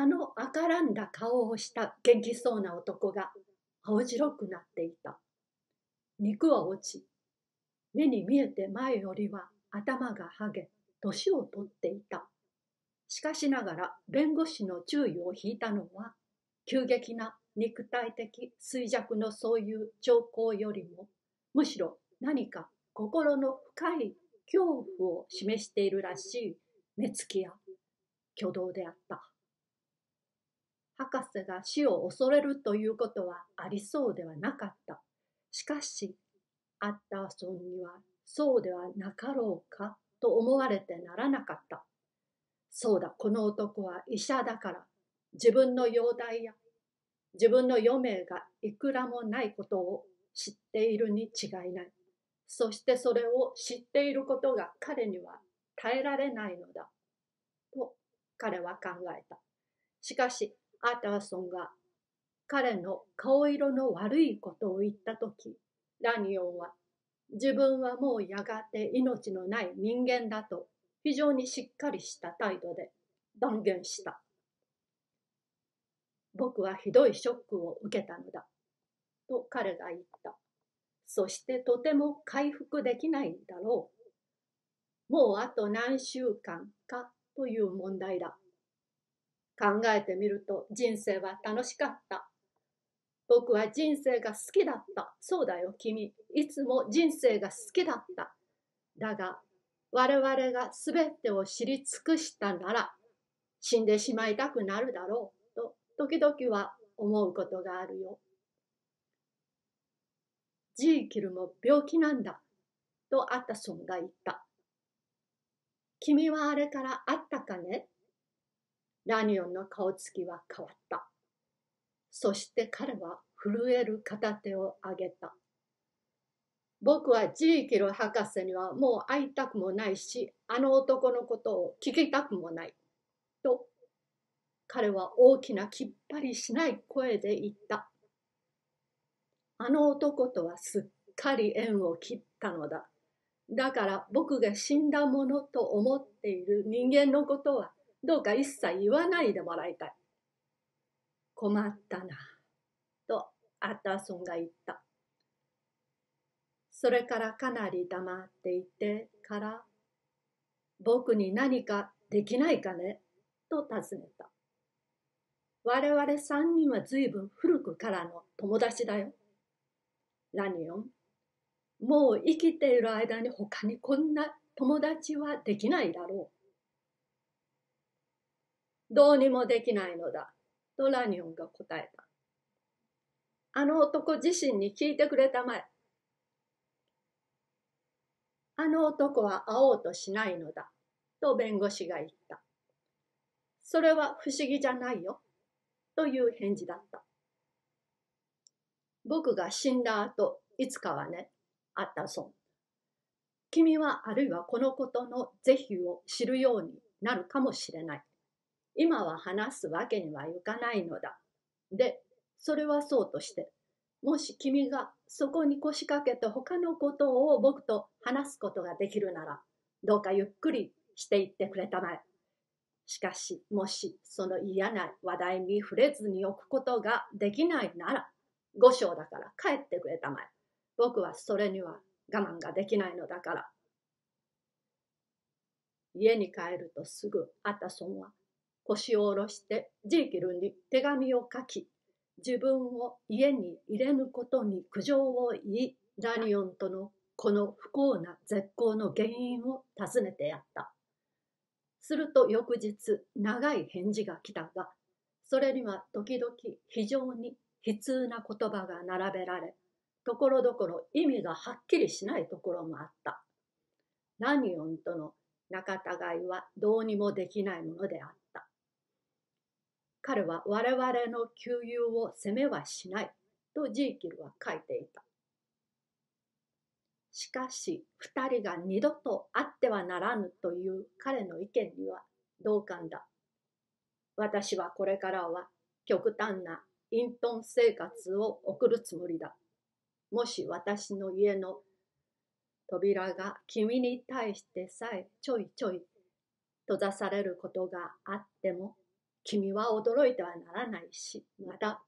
あの赤らんだ顔をした元気そうな男が青白くなっていた。肉は落ち、目に見えて前よりは頭がはげ、年を取っていた。しかしながら弁護士の注意を引いたのは、急激な肉体的衰弱のそういう兆候よりも、むしろ何か心の深い恐怖を示しているらしい目つきや挙動であった。博士が死を恐れるということはありそうではなかった。しかし、アッターソンにはそうではなかろうかと思われてならなかった。そうだ、この男は医者だから、自分の容体や自分の余命がいくらもないことを知っているに違いない。そしてそれを知っていることが彼には耐えられないのだ。と彼は考えた。しかし、アーターソンが彼の顔色の悪いことを言ったとき、ラニオンは自分はもうやがて命のない人間だと非常にしっかりした態度で断言した。僕はひどいショックを受けたのだ。と彼が言った。そしてとても回復できないんだろう。もうあと何週間かという問題だ。考えてみると人生は楽しかった。僕は人生が好きだった。そうだよ、君。いつも人生が好きだった。だが、我々が全てを知り尽くしたなら、死んでしまいたくなるだろう。と、時々は思うことがあるよ。ジーキルも病気なんだ。とアタソンが言った。君はあれから会ったかね？ラニオンの顔つきは変わった。そして彼は震える片手を上げた。僕はジーキル博士にはもう会いたくもないし、あの男のことを聞きたくもない。と、彼は大きなきっぱりしない声で言った。あの男とはすっかり縁を切ったのだ。だから僕が死んだものと思っている人間のことはどうか一切言わないでもらいたい。困ったな。とアッターソンが言った。それからかなり黙っていてから僕に何かできないかね？と尋ねた。我々三人は随分古くからの友達だよ。ラニオン、もう生きている間に他にこんな友達はできないだろう。どうにもできないのだ。とラニオンが答えた。あの男自身に聞いてくれたまえ。あの男は会おうとしないのだ。と弁護士が言った。それは不思議じゃないよ。という返事だった。僕が死んだ後、いつかはね、あったそん。君はあるいはこのことの是非を知るようになるかもしれない。今は話すわけにはいかないのだ。で、それはそうとして、もし君がそこに腰掛けて他のことを僕と話すことができるなら、どうかゆっくりしていってくれたまえ。しかし、もしその嫌な話題に触れずに置くことができないなら、五章だから帰ってくれたまえ。僕はそれには我慢ができないのだから。家に帰るとすぐアタソンは腰を下ろしてジーキルに手紙を書き、自分を家に入れぬことに苦情を言い、ラニオンとのこの不幸な絶好の原因を尋ねてやった。すると翌日、長い返事が来たが、それには時々非常に悲痛な言葉が並べられ、ところどころ意味がはっきりしないところもあった。ラニオンとの仲違いはどうにもできないものであった。彼は我々の旧友を責めはしないとジーキルは書いていた。しかし二人が二度と会ってはならぬという彼の意見には同感だ。私はこれからは極端な隠遁生活を送るつもりだ。もし私の家の扉が君に対してさえちょいちょい閉ざされることがあっても君は驚いてはならないし、また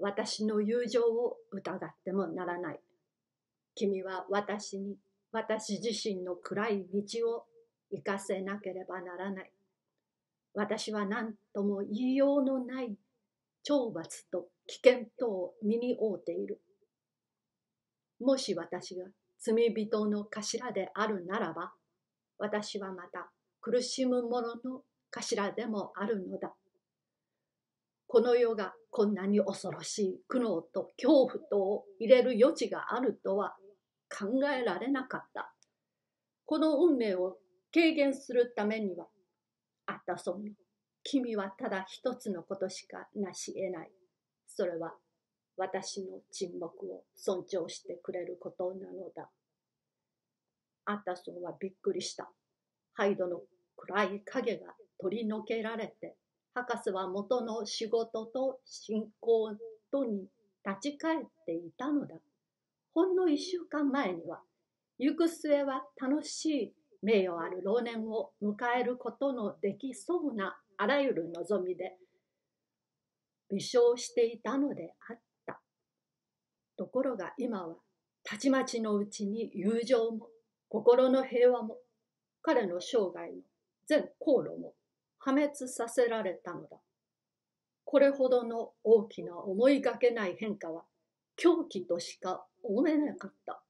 私の友情を疑ってもならない。君は私に私自身の暗い道を行かせなければならない。私は何とも言いようのない懲罰と危険とを身に負うている。もし私が罪人の頭であるならば、私はまた苦しむ者の頭でもあるのだ。この世がこんなに恐ろしい苦悩と恐怖とを入れる余地があるとは考えられなかった。この運命を軽減するためには、あったその、君はただ一つのことしかなし得ない。それは私の沈黙を尊重してくれることなのだ。アッタソンはびっくりした。ハイドの暗い影が取り除けられて、博士は元の仕事と信仰とに立ち返っていたのだ。ほんの一週間前には、行く末は楽しい名誉ある老年を迎えることのできそうなあらゆる望みで微笑していたのであった。ところが今はたちまちのうちに友情も心の平和も彼の生涯の全航路も破滅させられたのだ。これほどの大きな思いがけない変化は狂気としか思えなかった。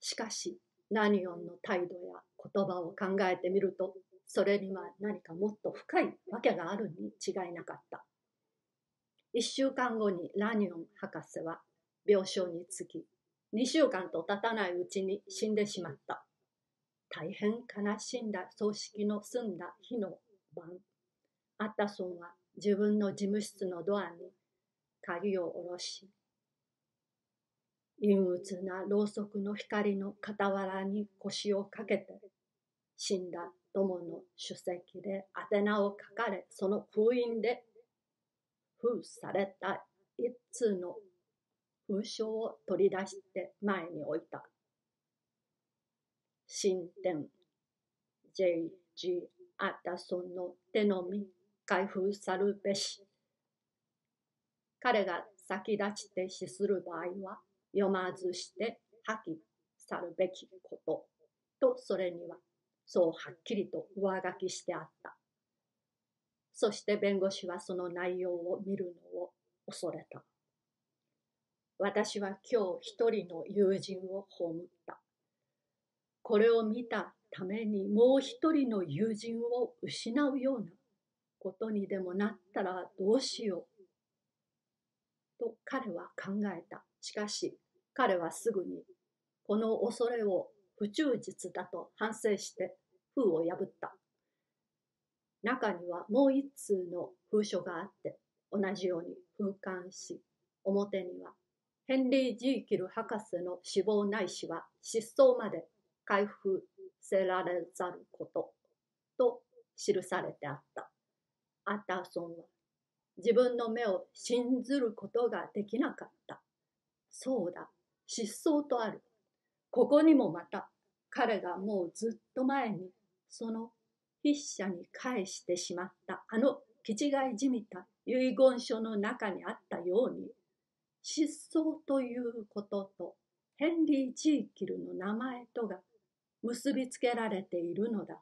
しかし、ラニオンの態度や言葉を考えてみると、それには何かもっと深いわけがあるに違いなかった。一週間後にラニオン博士は病床につき、二週間と経たないうちに死んでしまった。大変悲しんだ葬式の済んだ日の晩、アッタソンは自分の事務室のドアに鍵を下ろし、陰鬱なろうそくの光の傍らに腰をかけて、死んだ友の主席で宛名を書かれ、その封印で封された一通の封書を取り出して前に置いた。新店 J.G. アッタソンの手のみ開封さるべし。彼が先立ちて死する場合は、読まずして破棄さるべきこととそれにはそうはっきりと上書きしてあった。そして弁護士はその内容を見るのを恐れた。私は今日一人の友人を葬った。これを見たためにもう一人の友人を失うようなことにでもなったらどうしよう。と彼は考えた。しかし彼はすぐにこの恐れを不忠実だと反省して封を破った。中にはもう一通の封書があって同じように封刊し表にはヘンリー・ジーキル博士の死亡ないしは失踪まで回復せられざることと記されてあった。アターソンは自分の目を信ずることができなかった。そうだ、失踪とある。ここにもまた彼がもうずっと前にその筆者に返してしまったあの気違いじみた遺言書の中にあったように失踪ということとヘンリー・ジーキルの名前とが結びつけられているのだ。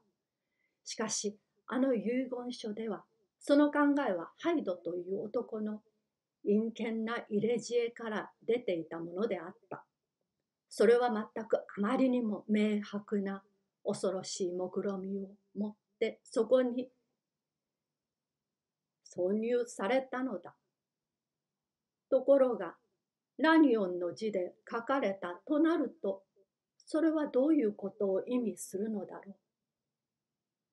しかしあの遺言書ではその考えはハイドという男の陰険な入れ知恵から出ていたものであった。それは全くあまりにも明白な恐ろしい目論みを持ってそこに挿入されたのだ。ところが、ラニオンの字で書かれたとなると、それはどういうことを意味するのだろう？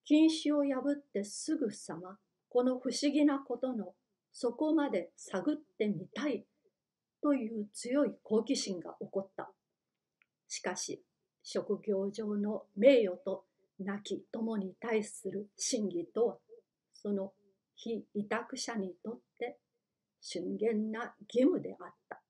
禁止を破ってすぐさま、この不思議なことのそこまで探ってみたいという強い好奇心が起こった。しかし、職業上の名誉と亡き友に対する真偽とは、その非委託者にとって峻厳な義務であった。